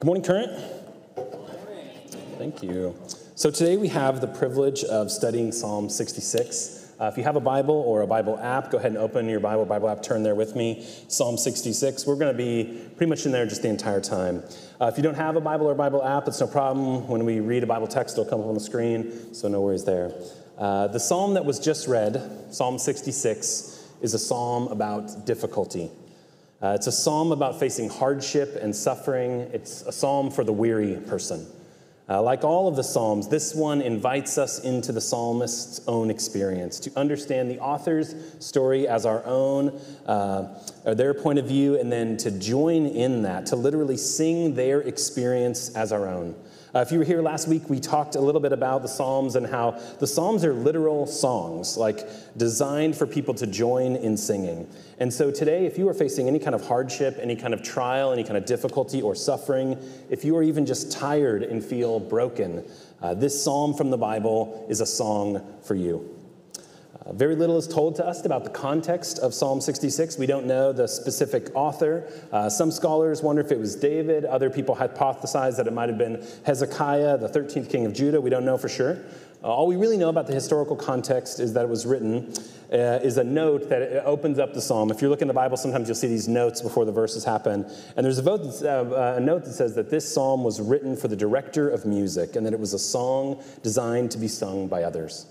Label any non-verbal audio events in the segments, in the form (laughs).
Good morning, Current. Thank you. So today we have the privilege of studying Psalm 66. Uh, if you have a Bible or a Bible app, go ahead and open your Bible, Bible app, turn there with me. Psalm 66. We're going to be pretty much in there just the entire time. Uh, if you don't have a Bible or Bible app, it's no problem. When we read a Bible text, it'll come up on the screen, so no worries there. Uh, the psalm that was just read, Psalm 66, is a psalm about difficulty. Uh, it's a psalm about facing hardship and suffering. It's a psalm for the weary person. Uh, like all of the psalms, this one invites us into the psalmist's own experience to understand the author's story as our own, uh, or their point of view, and then to join in that, to literally sing their experience as our own. Uh, if you were here last week, we talked a little bit about the Psalms and how the Psalms are literal songs, like designed for people to join in singing. And so today, if you are facing any kind of hardship, any kind of trial, any kind of difficulty or suffering, if you are even just tired and feel broken, uh, this psalm from the Bible is a song for you. Uh, very little is told to us about the context of Psalm 66. We don't know the specific author. Uh, some scholars wonder if it was David. Other people hypothesize that it might have been Hezekiah, the 13th king of Judah. We don't know for sure. Uh, all we really know about the historical context is that it was written, uh, is a note that opens up the psalm. If you look in the Bible, sometimes you'll see these notes before the verses happen. And there's a, uh, a note that says that this psalm was written for the director of music and that it was a song designed to be sung by others.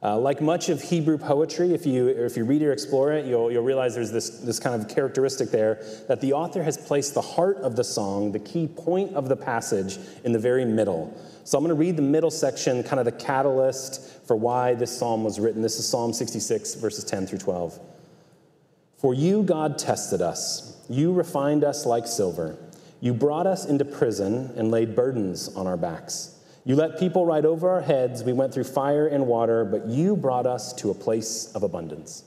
Uh, like much of Hebrew poetry, if you, if you read or explore it, you'll, you'll realize there's this, this kind of characteristic there that the author has placed the heart of the song, the key point of the passage, in the very middle. So I'm going to read the middle section, kind of the catalyst for why this psalm was written. This is Psalm 66, verses 10 through 12. For you, God, tested us. You refined us like silver. You brought us into prison and laid burdens on our backs. You let people ride over our heads. We went through fire and water, but you brought us to a place of abundance.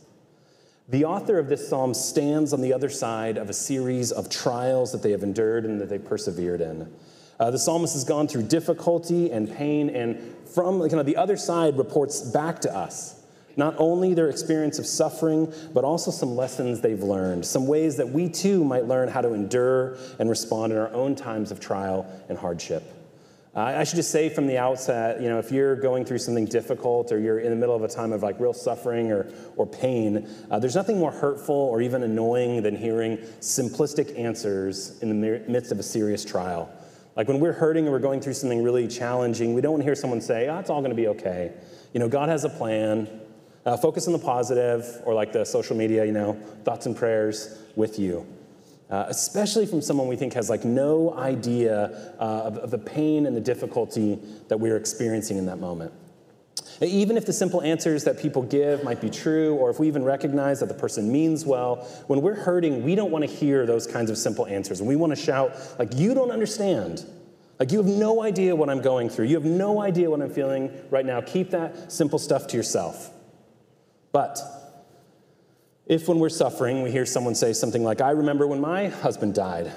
The author of this psalm stands on the other side of a series of trials that they have endured and that they persevered in. Uh, the psalmist has gone through difficulty and pain, and from the other side reports back to us not only their experience of suffering, but also some lessons they've learned, some ways that we too might learn how to endure and respond in our own times of trial and hardship. Uh, I should just say from the outset, you know, if you're going through something difficult or you're in the middle of a time of like real suffering or, or pain, uh, there's nothing more hurtful or even annoying than hearing simplistic answers in the midst of a serious trial. Like when we're hurting and we're going through something really challenging, we don't want to hear someone say, oh, it's all going to be okay. You know, God has a plan. Uh, focus on the positive, or like the social media, you know, thoughts and prayers with you uh, especially from someone we think has like no idea uh, of, of the pain and the difficulty that we're experiencing in that moment. Even if the simple answers that people give might be true, or if we even recognize that the person means well, when we're hurting, we don't want to hear those kinds of simple answers. We want to shout, like, you don't understand. Like, you have no idea what I'm going through. You have no idea what I'm feeling right now. Keep that simple stuff to yourself. But if, when we're suffering, we hear someone say something like, I remember when my husband died.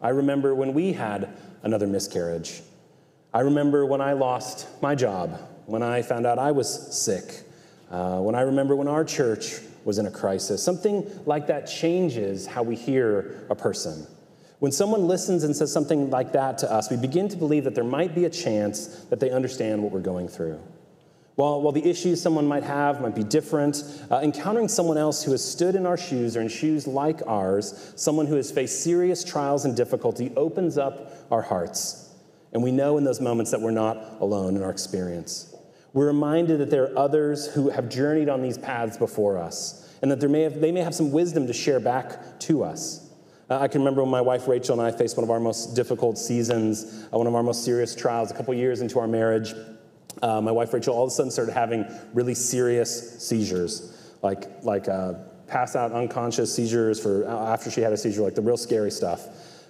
I remember when we had another miscarriage. I remember when I lost my job, when I found out I was sick, uh, when I remember when our church was in a crisis. Something like that changes how we hear a person. When someone listens and says something like that to us, we begin to believe that there might be a chance that they understand what we're going through. While, while the issues someone might have might be different, uh, encountering someone else who has stood in our shoes or in shoes like ours, someone who has faced serious trials and difficulty, opens up our hearts. And we know in those moments that we're not alone in our experience. We're reminded that there are others who have journeyed on these paths before us, and that may have, they may have some wisdom to share back to us. Uh, I can remember when my wife Rachel and I faced one of our most difficult seasons, uh, one of our most serious trials, a couple years into our marriage. Uh, my wife Rachel all of a sudden started having really serious seizures, like, like uh, pass out unconscious seizures for uh, after she had a seizure, like the real scary stuff.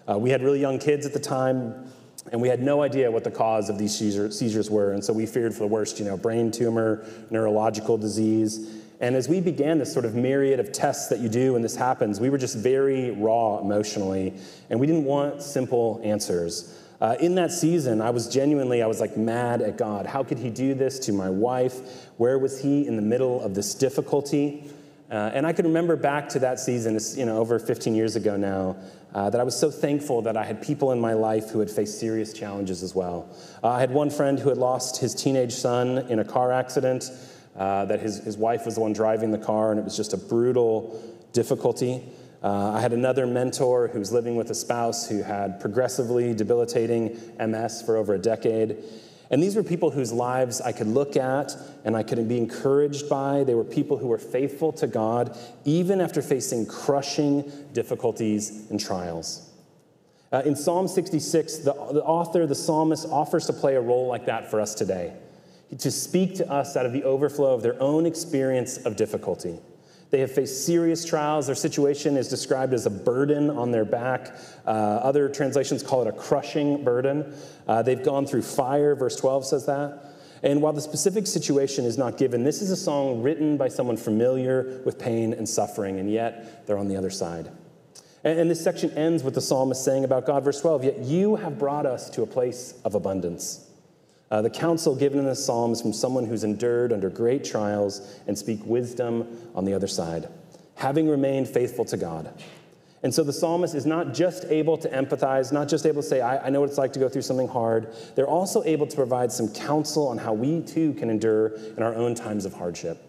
Uh, we had really young kids at the time, and we had no idea what the cause of these seizure, seizures were, and so we feared for the worst, you know, brain tumor, neurological disease. And as we began this sort of myriad of tests that you do when this happens, we were just very raw emotionally, and we didn't want simple answers. Uh, in that season, I was genuinely, I was like mad at God. How could He do this to my wife? Where was He in the middle of this difficulty? Uh, and I can remember back to that season, you know, over 15 years ago now, uh, that I was so thankful that I had people in my life who had faced serious challenges as well. Uh, I had one friend who had lost his teenage son in a car accident, uh, that his, his wife was the one driving the car, and it was just a brutal difficulty. Uh, I had another mentor who was living with a spouse who had progressively debilitating MS for over a decade. And these were people whose lives I could look at and I could be encouraged by. They were people who were faithful to God, even after facing crushing difficulties and trials. Uh, in Psalm 66, the, the author, the psalmist, offers to play a role like that for us today, to speak to us out of the overflow of their own experience of difficulty. They have faced serious trials. Their situation is described as a burden on their back. Uh, other translations call it a crushing burden. Uh, they've gone through fire, verse 12 says that. And while the specific situation is not given, this is a song written by someone familiar with pain and suffering, and yet they're on the other side. And, and this section ends with the psalmist saying about God, verse 12, Yet you have brought us to a place of abundance. Uh, the counsel given in the Psalms from someone who's endured under great trials and speak wisdom on the other side, having remained faithful to God. And so the psalmist is not just able to empathize, not just able to say, I, I, know what it's like to go through something hard. They're also able to provide some counsel on how we too can endure in our own times of hardship.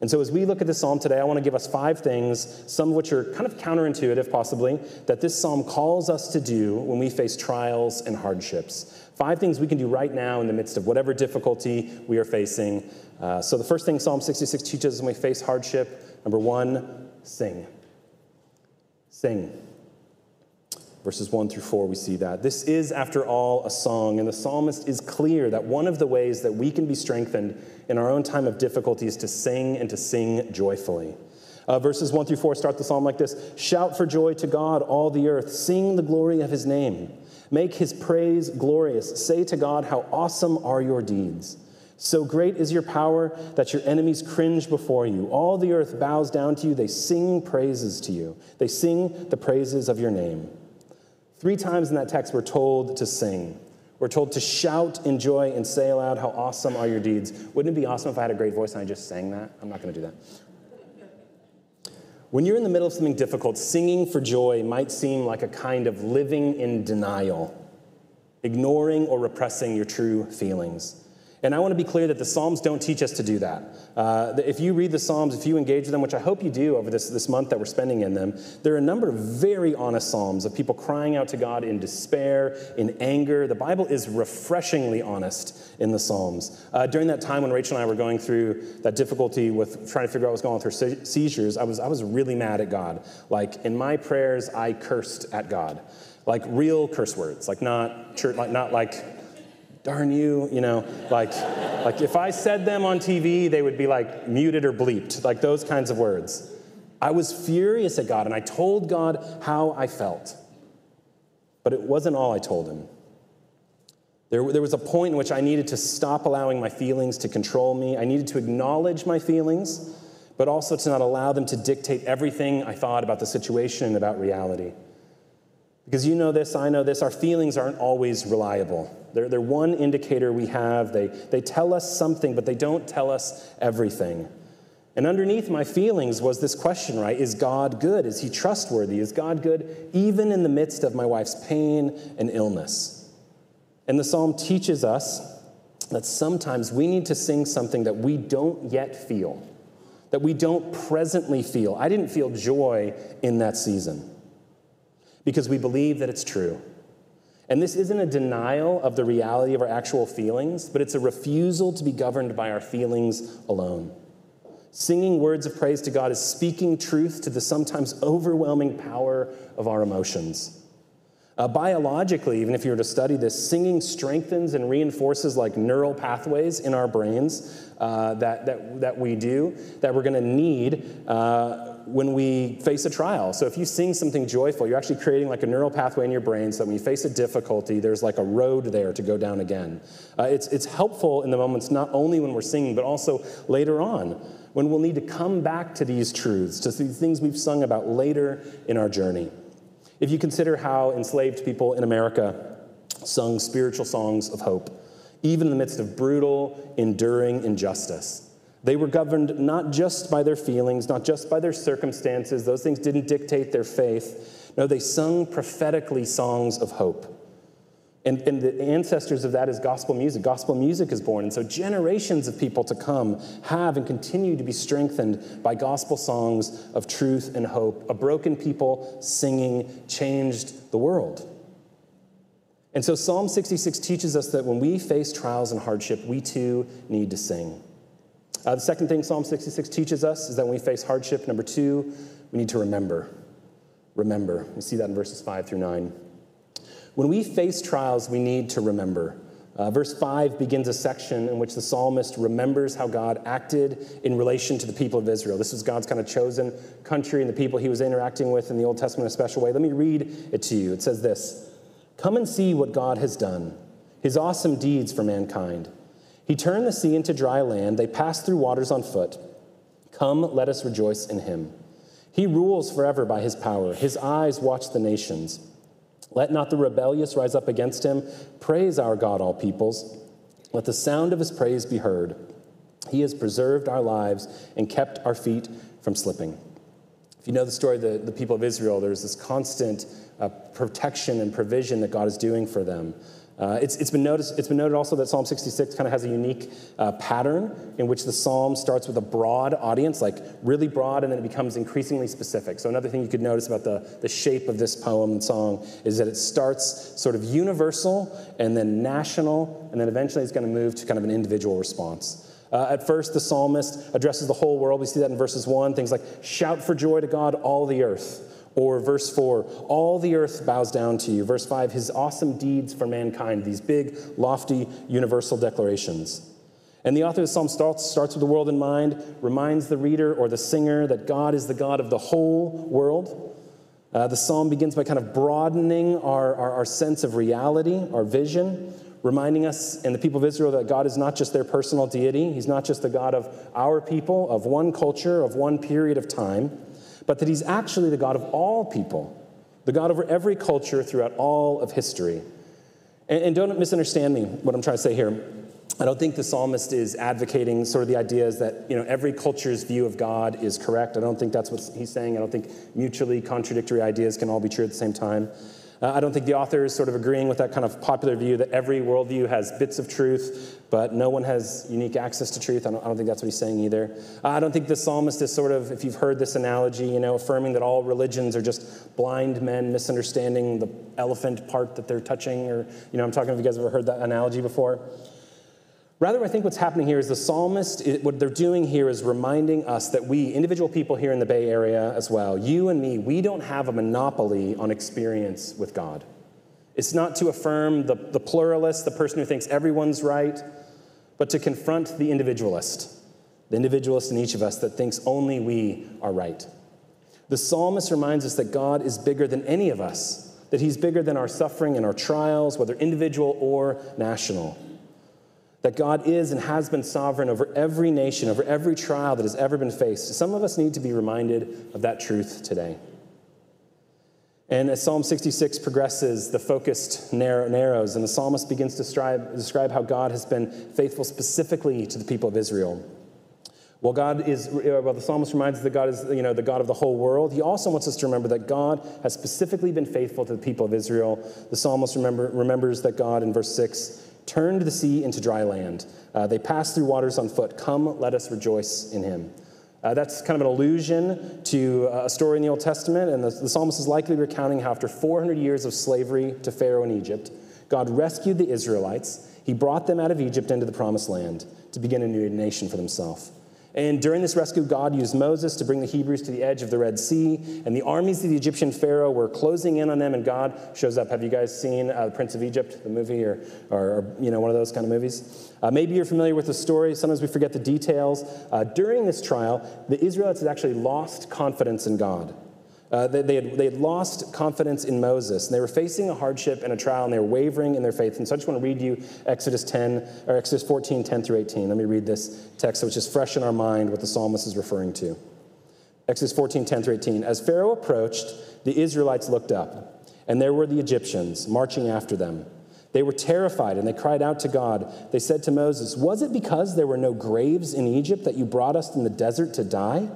And so, as we look at this psalm today, I want to give us five things, some of which are kind of counterintuitive, possibly, that this psalm calls us to do when we face trials and hardships. Five things we can do right now in the midst of whatever difficulty we are facing. Uh, so, the first thing Psalm 66 teaches us when we face hardship number one, sing. Sing. Verses 1 through 4, we see that. This is, after all, a song, and the psalmist is clear that one of the ways that we can be strengthened in our own time of difficulty is to sing and to sing joyfully. Uh, verses 1 through 4 start the psalm like this Shout for joy to God, all the earth. Sing the glory of his name. Make his praise glorious. Say to God, How awesome are your deeds! So great is your power that your enemies cringe before you. All the earth bows down to you. They sing praises to you. They sing the praises of your name. Three times in that text, we're told to sing. We're told to shout in joy and say aloud, How awesome are your deeds. Wouldn't it be awesome if I had a great voice and I just sang that? I'm not going to do that. When you're in the middle of something difficult, singing for joy might seem like a kind of living in denial, ignoring or repressing your true feelings. And I want to be clear that the Psalms don't teach us to do that. Uh, if you read the Psalms, if you engage with them, which I hope you do over this, this month that we're spending in them, there are a number of very honest Psalms of people crying out to God in despair, in anger. The Bible is refreshingly honest in the Psalms. Uh, during that time when Rachel and I were going through that difficulty with trying to figure out what was going on with her seizures, I was, I was really mad at God. Like in my prayers, I cursed at God. Like real curse words, like not church, like not like darn you, you know, like, like if I said them on TV, they would be like muted or bleeped, like those kinds of words. I was furious at God and I told God how I felt. But it wasn't all I told him. There, there was a point in which I needed to stop allowing my feelings to control me. I needed to acknowledge my feelings, but also to not allow them to dictate everything I thought about the situation and about reality. Because you know this, I know this, our feelings aren't always reliable. They're, they're one indicator we have. They, they tell us something, but they don't tell us everything. And underneath my feelings was this question, right? Is God good? Is He trustworthy? Is God good even in the midst of my wife's pain and illness? And the psalm teaches us that sometimes we need to sing something that we don't yet feel, that we don't presently feel. I didn't feel joy in that season because we believe that it's true. And this isn't a denial of the reality of our actual feelings, but it's a refusal to be governed by our feelings alone. Singing words of praise to God is speaking truth to the sometimes overwhelming power of our emotions. Uh, biologically, even if you were to study this, singing strengthens and reinforces like neural pathways in our brains uh, that, that, that we do that we're going to need uh, when we face a trial. So if you sing something joyful, you're actually creating like a neural pathway in your brain so that when you face a difficulty, there's like a road there to go down again. Uh, it's, it's helpful in the moments not only when we're singing, but also later on when we'll need to come back to these truths, to these things we've sung about later in our journey. If you consider how enslaved people in America sung spiritual songs of hope, even in the midst of brutal, enduring injustice. They were governed not just by their feelings, not just by their circumstances. Those things didn't dictate their faith. No, they sung prophetically songs of hope. And, and, the ancestors of that is gospel music. Gospel music is born. And so generations of people to come have and continue to be strengthened by gospel songs of truth and hope. A broken people singing changed the world. And so Psalm 66 teaches us that when we face trials and hardship, we too need to sing. Uh, the second thing Psalm 66 teaches us is that when we face hardship, number two, we need to remember. Remember. We see that in verses 5 through 9. When we face trials, we need to remember. Uh, verse 5 begins a section in which the psalmist remembers how God acted in relation to the people of Israel. This was God's kind of chosen country and the people he was interacting with in the Old Testament in a special way. Let me read it to you. It says this Come and see what God has done, his awesome deeds for mankind. He turned the sea into dry land, they passed through waters on foot. Come, let us rejoice in him. He rules forever by his power, his eyes watch the nations. Let not the rebellious rise up against him. Praise our God, all peoples. Let the sound of his praise be heard. He has preserved our lives and kept our feet from slipping. If you know the story of the, the people of Israel, there's this constant uh, protection and provision that God is doing for them. Uh, it's, it's, been noticed, it's been noted also that Psalm 66 kind of has a unique uh, pattern in which the psalm starts with a broad audience, like really broad, and then it becomes increasingly specific. So, another thing you could notice about the, the shape of this poem and song is that it starts sort of universal and then national, and then eventually it's going to move to kind of an individual response. Uh, at first, the psalmist addresses the whole world. We see that in verses 1, things like, Shout for joy to God, all the earth. Or verse 4, all the earth bows down to you. Verse 5, his awesome deeds for mankind, these big, lofty, universal declarations. And the author of the psalm starts, starts with the world in mind, reminds the reader or the singer that God is the God of the whole world. Uh, the psalm begins by kind of broadening our, our, our sense of reality, our vision, reminding us and the people of Israel that God is not just their personal deity, He's not just the God of our people, of one culture, of one period of time but that he's actually the God of all people, the God over every culture throughout all of history. And, and don't misunderstand me, what I'm trying to say here. I don't think the psalmist is advocating sort of the ideas that you know every culture's view of God is correct. I don't think that's what he's saying. I don't think mutually contradictory ideas can all be true at the same time. Uh, I don't think the author is sort of agreeing with that kind of popular view that every worldview has bits of truth, but no one has unique access to truth. I don't, I don't think that's what he's saying either. Uh, I don't think the psalmist is sort of, if you've heard this analogy, you know, affirming that all religions are just blind men misunderstanding the elephant part that they're touching, or, you know, I'm talking if you guys have ever heard that analogy before. Rather, I think what's happening here is the psalmist, what they're doing here is reminding us that we, individual people here in the Bay Area as well, you and me, we don't have a monopoly on experience with God. It's not to affirm the, the pluralist, the person who thinks everyone's right, but to confront the individualist, the individualist in each of us that thinks only we are right. The psalmist reminds us that God is bigger than any of us, that he's bigger than our suffering and our trials, whether individual or national that God is and has been sovereign over every nation, over every trial that has ever been faced. Some of us need to be reminded of that truth today. And as Psalm 66 progresses, the focus narrow, narrows, and the psalmist begins to describe, describe how God has been faithful specifically to the people of Israel. While God is, uh, well, the psalmist reminds us that God is, you know, the God of the whole world. He also wants us to remember that God has specifically been faithful to the people of Israel. The psalmist remember, remembers that God, in verse 6, turned the sea into dry land. Uh, they passed through waters on foot. Come, let us rejoice in him. Uh, that's kind of an allusion to uh, a story in the Old Testament, and the, the psalmist is likely recounting how, after 400 years of slavery to Pharaoh in Egypt, God rescued the Israelites. He brought them out of Egypt into the promised land to begin a new nation for themselves. And during this rescue, God used Moses to bring the Hebrews to the edge of the Red Sea, and the armies of the Egyptian Pharaoh were closing in on them, and God shows up. Have you guys seen uh, Prince of Egypt, the movie, or, or, or, you know, one of those kind of movies? Uh, maybe you're familiar with the story. Sometimes we forget the details. Uh, during this trial, the Israelites had actually lost confidence in God. Uh, they, they, had, they had lost confidence in Moses, and they were facing a hardship and a trial, and they were wavering in their faith. And so I just want to read you Exodus 10, or Exodus 14, 10 through 18. Let me read this text, which is fresh in our mind what the psalmist is referring to. Exodus 14, 10 through 18. As Pharaoh approached, the Israelites looked up, and there were the Egyptians marching after them. They were terrified and they cried out to God. They said to Moses, Was it because there were no graves in Egypt that you brought us in the desert to die?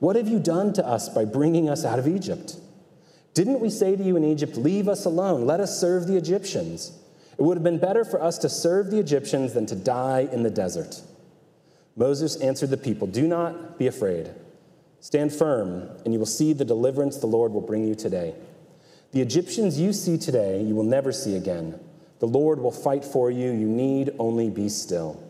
What have you done to us by bringing us out of Egypt? Didn't we say to you in Egypt, Leave us alone, let us serve the Egyptians? It would have been better for us to serve the Egyptians than to die in the desert. Moses answered the people, Do not be afraid. Stand firm, and you will see the deliverance the Lord will bring you today. The Egyptians you see today, you will never see again. The Lord will fight for you. You need only be still.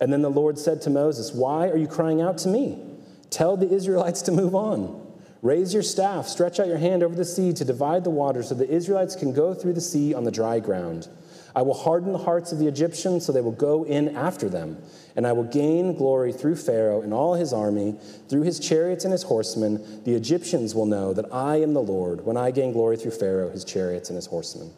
And then the Lord said to Moses, Why are you crying out to me? Tell the Israelites to move on. Raise your staff, stretch out your hand over the sea to divide the waters so the Israelites can go through the sea on the dry ground. I will harden the hearts of the Egyptians so they will go in after them. And I will gain glory through Pharaoh and all his army, through his chariots and his horsemen. The Egyptians will know that I am the Lord when I gain glory through Pharaoh, his chariots, and his horsemen.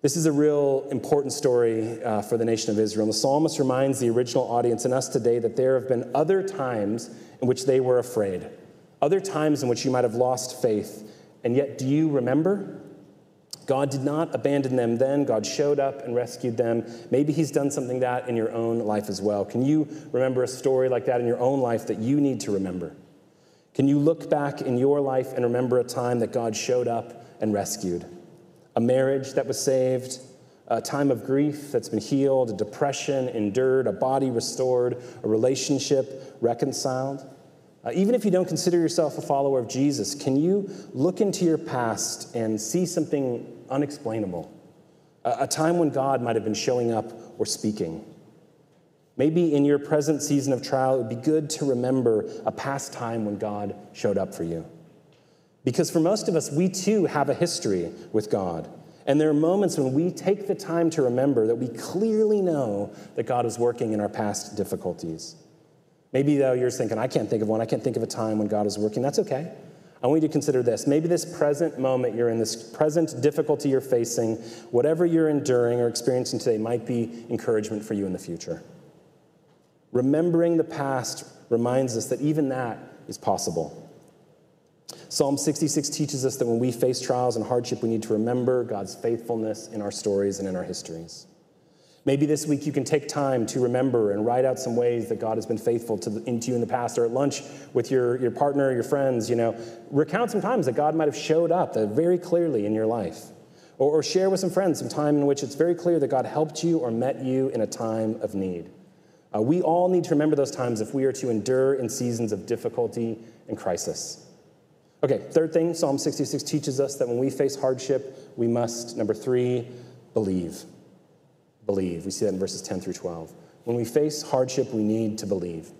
This is a real important story uh, for the nation of Israel. The psalmist reminds the original audience and us today that there have been other times in which they were afraid, other times in which you might have lost faith. And yet, do you remember? God did not abandon them then. God showed up and rescued them. Maybe He's done something that in your own life as well. Can you remember a story like that in your own life that you need to remember? Can you look back in your life and remember a time that God showed up and rescued? A marriage that was saved, a time of grief that's been healed, a depression endured, a body restored, a relationship reconciled? Uh, even if you don't consider yourself a follower of Jesus, can you look into your past and see something unexplainable. A, a time when God might have been showing up or speaking. Maybe in your present season of trial, it would be good to remember a past time when God showed up for you. Because for most of us, we too have a history with God. And there are moments when we take the time to remember that we clearly know that God is working in our past difficulties. Maybe, though, you're thinking, I can't think of one. I can't think of a time when God is working. That's okay. I want you to consider this. Maybe this present moment you're in, this present difficulty you're facing, whatever you're enduring or experiencing today might be encouragement for you in the future. Remembering the past reminds us that even that is possible. Psalm 66 teaches us that when we face trials and hardship, we need to remember God's faithfulness in our stories and in our histories. Maybe this week you can take time to remember and write out some ways that God has been faithful to, into you in the past, or at lunch with your, your partner, or your friends, you know. Recount some times that God might have showed up very clearly in your life. Or, or share with some friends some time in which it's very clear that God helped you or met you in a time of need. Uh, we all need to remember those times if we are to endure in seasons of difficulty and crisis. Okay, third thing, Psalm 66 teaches us that when we face hardship, we must, number three, believe believe. We see that in verses 10 through 12. When we face hardship, we need to believe.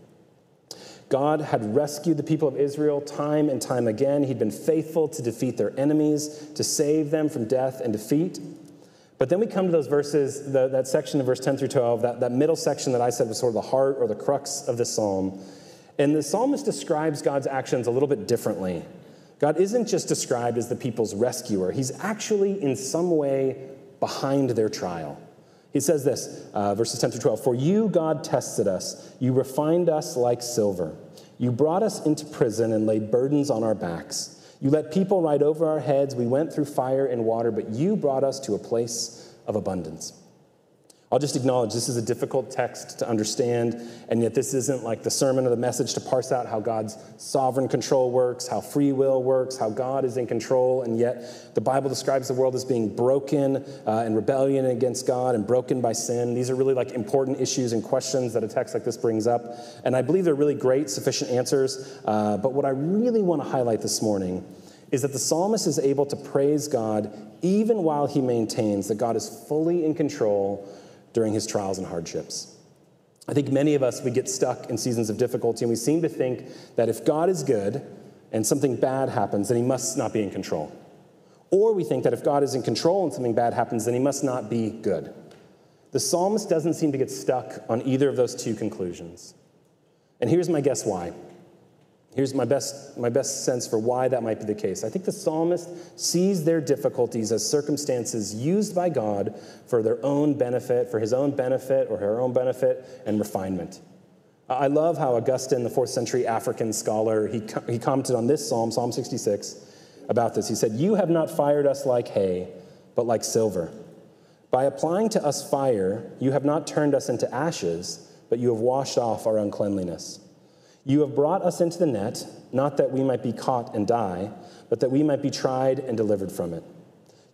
God had rescued the people of Israel time and time again. He'd been faithful to defeat their enemies, to save them from death and defeat. But then we come to those verses, the, that section of verse 10 through 12, that, that middle section that I said was sort of the heart or the crux of the psalm. And the psalmist describes God's actions a little bit differently. God isn't just described as the people's rescuer, he's actually in some way behind their trial. He says this, uh, verses 10 through 12 For you, God, tested us. You refined us like silver. You brought us into prison and laid burdens on our backs. You let people ride over our heads. We went through fire and water, but you brought us to a place of abundance. I'll just acknowledge this is a difficult text to understand, and yet this isn't like the sermon or the message to parse out how God's sovereign control works, how free will works, how God is in control, and yet the Bible describes the world as being broken uh, and rebellion against God and broken by sin. These are really like important issues and questions that a text like this brings up, and I believe they're really great, sufficient answers. Uh, but what I really want to highlight this morning is that the psalmist is able to praise God even while he maintains that God is fully in control during his trials and hardships. I think many of us, we get stuck in seasons of difficulty and we seem to think that if God is good and something bad happens, then he must not be in control. Or we think that if God is in control and something bad happens, then he must not be good. The psalmist doesn't seem to get stuck on either of those two conclusions. And here's my guess why. Here's my best, my best sense for why that might be the case. I think the psalmist sees their difficulties as circumstances used by God for their own benefit, for his own benefit or her own benefit and refinement. I love how Augustine, the fourth century African scholar, he, he commented on this psalm, Psalm 66, about this. He said, You have not fired us like hay, but like silver. By applying to us fire, you have not turned us into ashes, but you have washed off our uncleanliness. You have brought us into the net, not that we might be caught and die, but that we might be tried and delivered from it.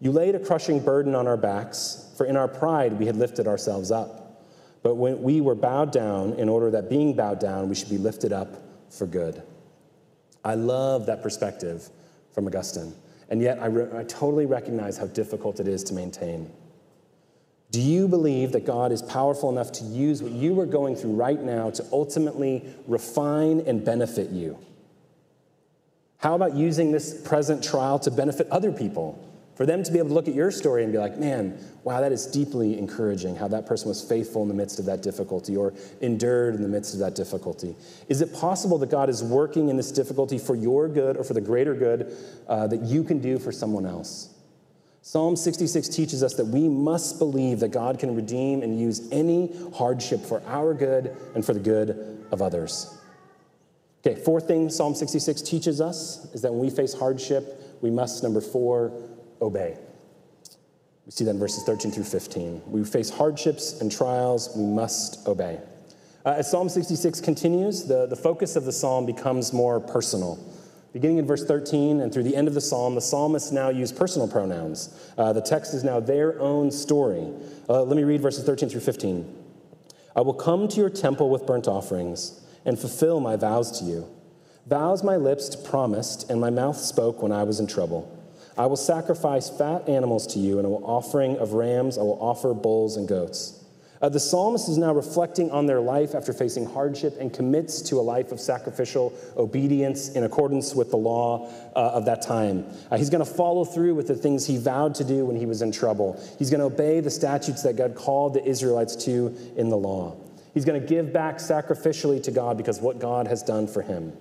You laid a crushing burden on our backs, for in our pride we had lifted ourselves up. But when we were bowed down, in order that being bowed down, we should be lifted up for good. I love that perspective from Augustine, and yet I, re- I totally recognize how difficult it is to maintain. Do you believe that God is powerful enough to use what you are going through right now to ultimately refine and benefit you? How about using this present trial to benefit other people? For them to be able to look at your story and be like, man, wow, that is deeply encouraging how that person was faithful in the midst of that difficulty or endured in the midst of that difficulty. Is it possible that God is working in this difficulty for your good or for the greater good uh, that you can do for someone else? Psalm 66 teaches us that we must believe that God can redeem and use any hardship for our good and for the good of others. Okay, fourth thing Psalm 66 teaches us is that when we face hardship, we must, number four, obey. We see that in verses 13 through 15. We face hardships and trials, we must obey. Uh, as Psalm 66 continues, the, the focus of the psalm becomes more personal. Beginning in verse 13 and through the end of the psalm, the psalmists now use personal pronouns. Uh, the text is now their own story. Uh, let me read verses 13 through 15. I will come to your temple with burnt offerings and fulfill my vows to you. Vows my lips promised, and my mouth spoke when I was in trouble. I will sacrifice fat animals to you, and an offering of rams I will offer bulls and goats. Uh, the psalmist is now reflecting on their life after facing hardship and commits to a life of sacrificial obedience in accordance with the law uh, of that time. Uh, he's going to follow through with the things he vowed to do when he was in trouble. He's going to obey the statutes that God called the Israelites to in the law. He's going to give back sacrificially to God because what God has done for him.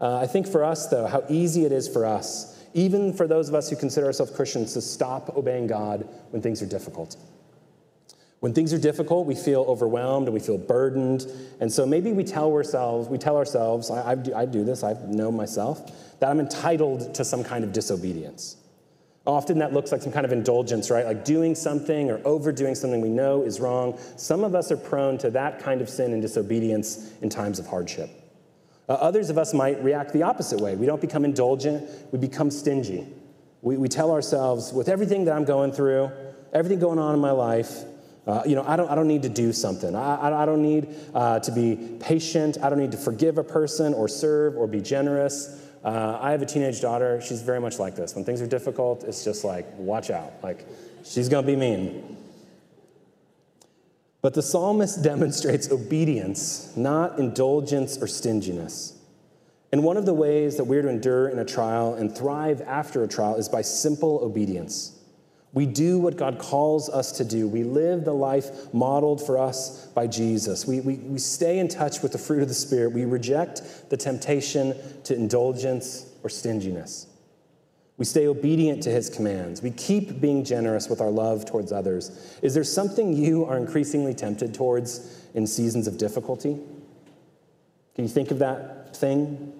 Uh, I think for us, though, how easy it is for us, even for those of us who consider ourselves Christians, to stop obeying God when things are difficult. When things are difficult, we feel overwhelmed and we feel burdened. And so maybe we tell ourselves, we tell ourselves, I, I, do, I do this, I know myself, that I'm entitled to some kind of disobedience. Often that looks like some kind of indulgence, right? Like doing something or overdoing something we know is wrong. Some of us are prone to that kind of sin and disobedience in times of hardship. Uh, others of us might react the opposite way. We don't become indulgent, we become stingy. We, we tell ourselves, with everything that I'm going through, everything going on in my life, uh, you know, I don't, I don't need to do something. I, I don't need uh, to be patient. I don't need to forgive a person or serve or be generous. Uh, I have a teenage daughter. She's very much like this. When things are difficult, it's just like, watch out. Like, she's going to be mean. But the psalmist (laughs) demonstrates obedience, not indulgence or stinginess. And one of the ways that we're to endure in a trial and thrive after a trial is by simple obedience. We do what God calls us to do. We live the life modeled for us by Jesus. We, we, we stay in touch with the fruit of the Spirit. We reject the temptation to indulgence or stinginess. We stay obedient to his commands. We keep being generous with our love towards others. Is there something you are increasingly tempted towards in seasons of difficulty? Can you think of that thing?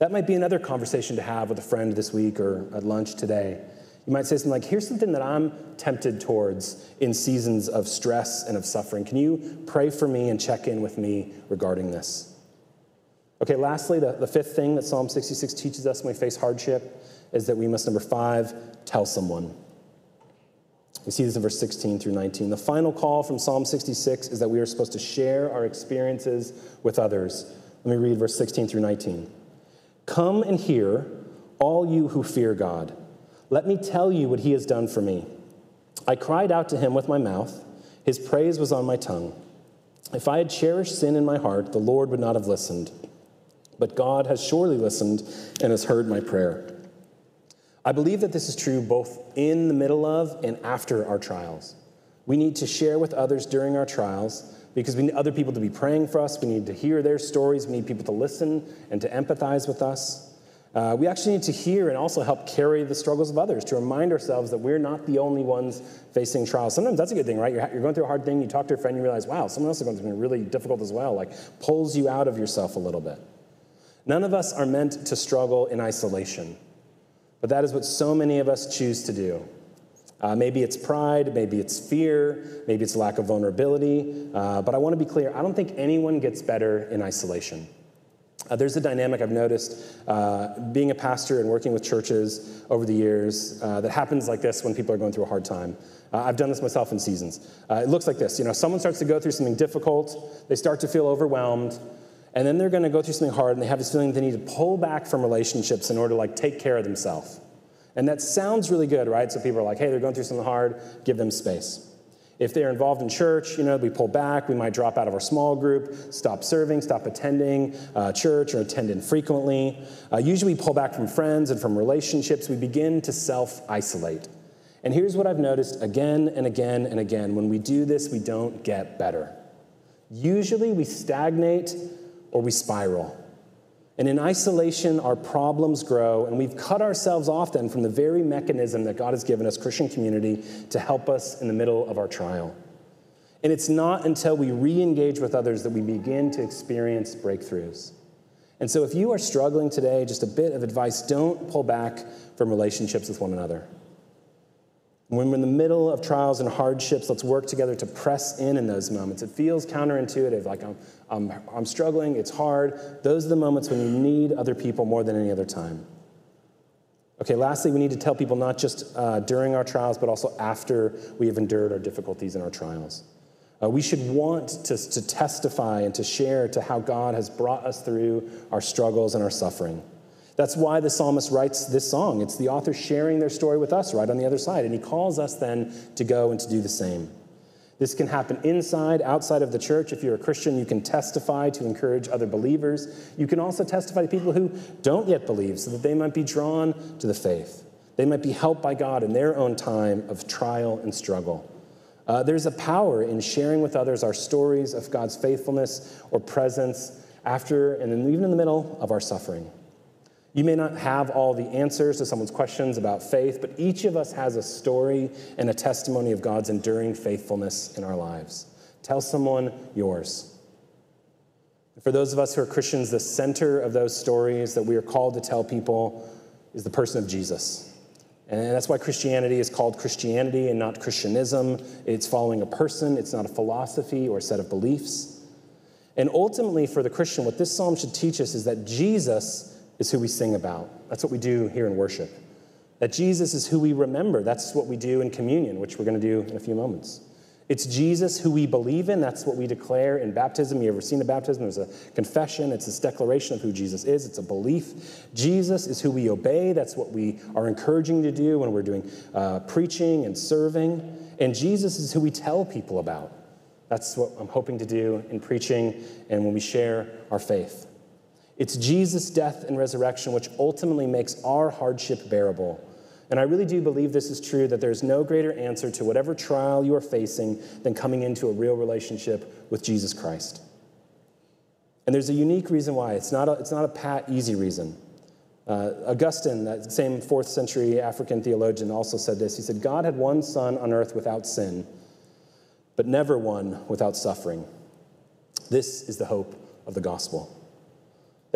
That might be another conversation to have with a friend this week or at lunch today. You might say something like, Here's something that I'm tempted towards in seasons of stress and of suffering. Can you pray for me and check in with me regarding this? Okay, lastly, the, the fifth thing that Psalm 66 teaches us when we face hardship is that we must, number five, tell someone. We see this in verse 16 through 19. The final call from Psalm 66 is that we are supposed to share our experiences with others. Let me read verse 16 through 19. Come and hear, all you who fear God. Let me tell you what he has done for me. I cried out to him with my mouth, his praise was on my tongue. If I had cherished sin in my heart, the Lord would not have listened. But God has surely listened and has heard my prayer. I believe that this is true both in the middle of and after our trials. We need to share with others during our trials because we need other people to be praying for us. We need to hear their stories. We need people to listen and to empathize with us. Uh, we actually need to hear and also help carry the struggles of others to remind ourselves that we're not the only ones facing trials. Sometimes that's a good thing, right? You're, you're going through a hard thing, you talk to a friend, you realize, wow, someone else is going through something really difficult as well, like pulls you out of yourself a little bit. None of us are meant to struggle in isolation, but that is what so many of us choose to do. Uh, maybe it's pride, maybe it's fear, maybe it's lack of vulnerability. Uh, but I want to be clear I don't think anyone gets better in isolation. Uh, there's a dynamic I've noticed uh, being a pastor and working with churches over the years uh, that happens like this when people are going through a hard time. Uh, I've done this myself in seasons. it looks like this you know, someone starts to go through something difficult, they start to feel overwhelmed, and then they're going to go through something hard and they have this feeling they need to pull back from relationships in order to like take care of themselves. And that sounds really good, right? So people are like, hey, they're going through something hard, give them space. If they're involved in church, you know, we pull back, we might drop out of our small group, stop serving, stop attending uh, church or attend infrequently. Uh, usually we pull back from friends and from relationships. We begin to self isolate. And here's what I've noticed again and again and again when we do this, we don't get better. Usually we stagnate or we spiral. And in isolation, our problems grow, and we've cut ourselves off then from the very mechanism that God has given us, Christian community, to help us in the middle of our trial. And it's not until we re engage with others that we begin to experience breakthroughs. And so, if you are struggling today, just a bit of advice don't pull back from relationships with one another. When we're in the middle of trials and hardships, let's work together to press in in those moments. It feels counterintuitive, like I'm, I'm, I'm struggling, it's hard. Those are the moments when you need other people more than any other time. Okay, lastly, we need to tell people not just uh, during our trials, but also after we have endured our difficulties and our trials. Uh, we should want to, to testify and to share to how God has brought us through our struggles and our suffering. That's why the psalmist writes this song. It's the author sharing their story with us right on the other side. And he calls us then to go and to do the same. This can happen inside, outside of the church. If you're a Christian, you can testify to encourage other believers. You can also testify to people who don't yet believe so that they might be drawn to the faith. They might be helped by God in their own time of trial and struggle. Uh, there's a power in sharing with others our stories of God's faithfulness or presence after and even in the middle of our suffering. You may not have all the answers to someone's questions about faith, but each of us has a story and a testimony of God's enduring faithfulness in our lives. Tell someone yours. For those of us who are Christians, the center of those stories that we are called to tell people is the person of Jesus. And that's why Christianity is called Christianity and not Christianism. It's following a person, it's not a philosophy or a set of beliefs. And ultimately, for the Christian, what this psalm should teach us is that Jesus is who we sing about. That's what we do here in worship. That Jesus is who we remember. That's what we do in communion, which we're going to do in a few moments. It's Jesus who we believe in. That's what we declare in baptism. You ever seen a baptism? There's a confession. It's this declaration of who Jesus is. It's a belief. Jesus is who we obey. That's what we are encouraging to do when we're doing uh, preaching and serving. And Jesus is who we tell people about. That's what I'm hoping to do in preaching and when we share our faith. It's Jesus' death and resurrection which ultimately makes our hardship bearable. And I really do believe this is true that there's no greater answer to whatever trial you are facing than coming into a real relationship with Jesus Christ. And there's a unique reason why. It's not a, it's not a pat, easy reason. Uh, Augustine, that same fourth century African theologian, also said this. He said, God had one son on earth without sin, but never one without suffering. This is the hope of the gospel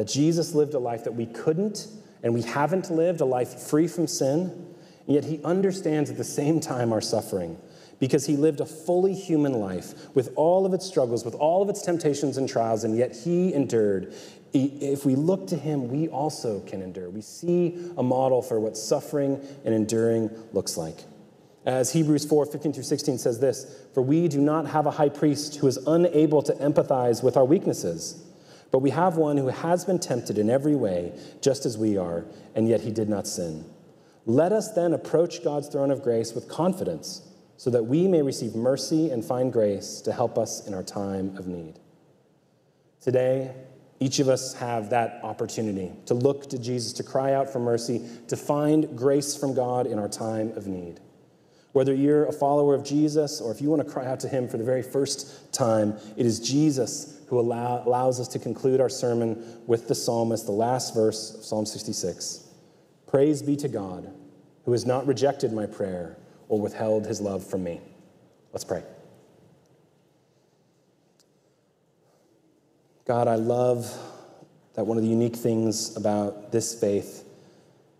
that Jesus lived a life that we couldn't and we haven't lived, a life free from sin, yet he understands at the same time our suffering because he lived a fully human life with all of its struggles, with all of its temptations and trials, and yet he endured. If we look to him, we also can endure. We see a model for what suffering and enduring looks like. As Hebrews 4 15 through 16 says this For we do not have a high priest who is unable to empathize with our weaknesses but we have one who has been tempted in every way, just as we are, and yet he did not sin. Let us then approach God's throne of grace with confidence, so that we may receive mercy and find grace to help us in our time of need. Today, each of us have that opportunity to look to Jesus, to cry out for mercy, to find grace from God in our time of need. Whether you're a follower of Jesus or if you want to cry out to him for the very first time, it is Jesus who allow, allows us to conclude our sermon with the psalmist, the last verse of Psalm 66. Praise be to God, who has not rejected my prayer or withheld his love from me. Let's pray. God, I love that one of the unique things about this faith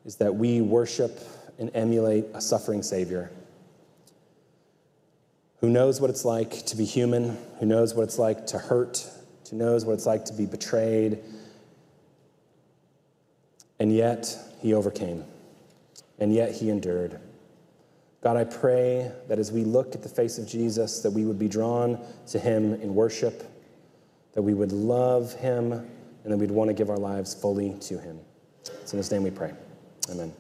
is that we worship and emulate a suffering Savior. who knows what it's like to be human, who knows what it's like to hurt, who knows what it's like to be betrayed. And yet, he overcame. And yet, he endured. God, I pray that as we look at the face of Jesus, that we would be drawn to him in worship, that we would love him, and that we'd want to give our lives fully to him. It's in his name we pray. Amen.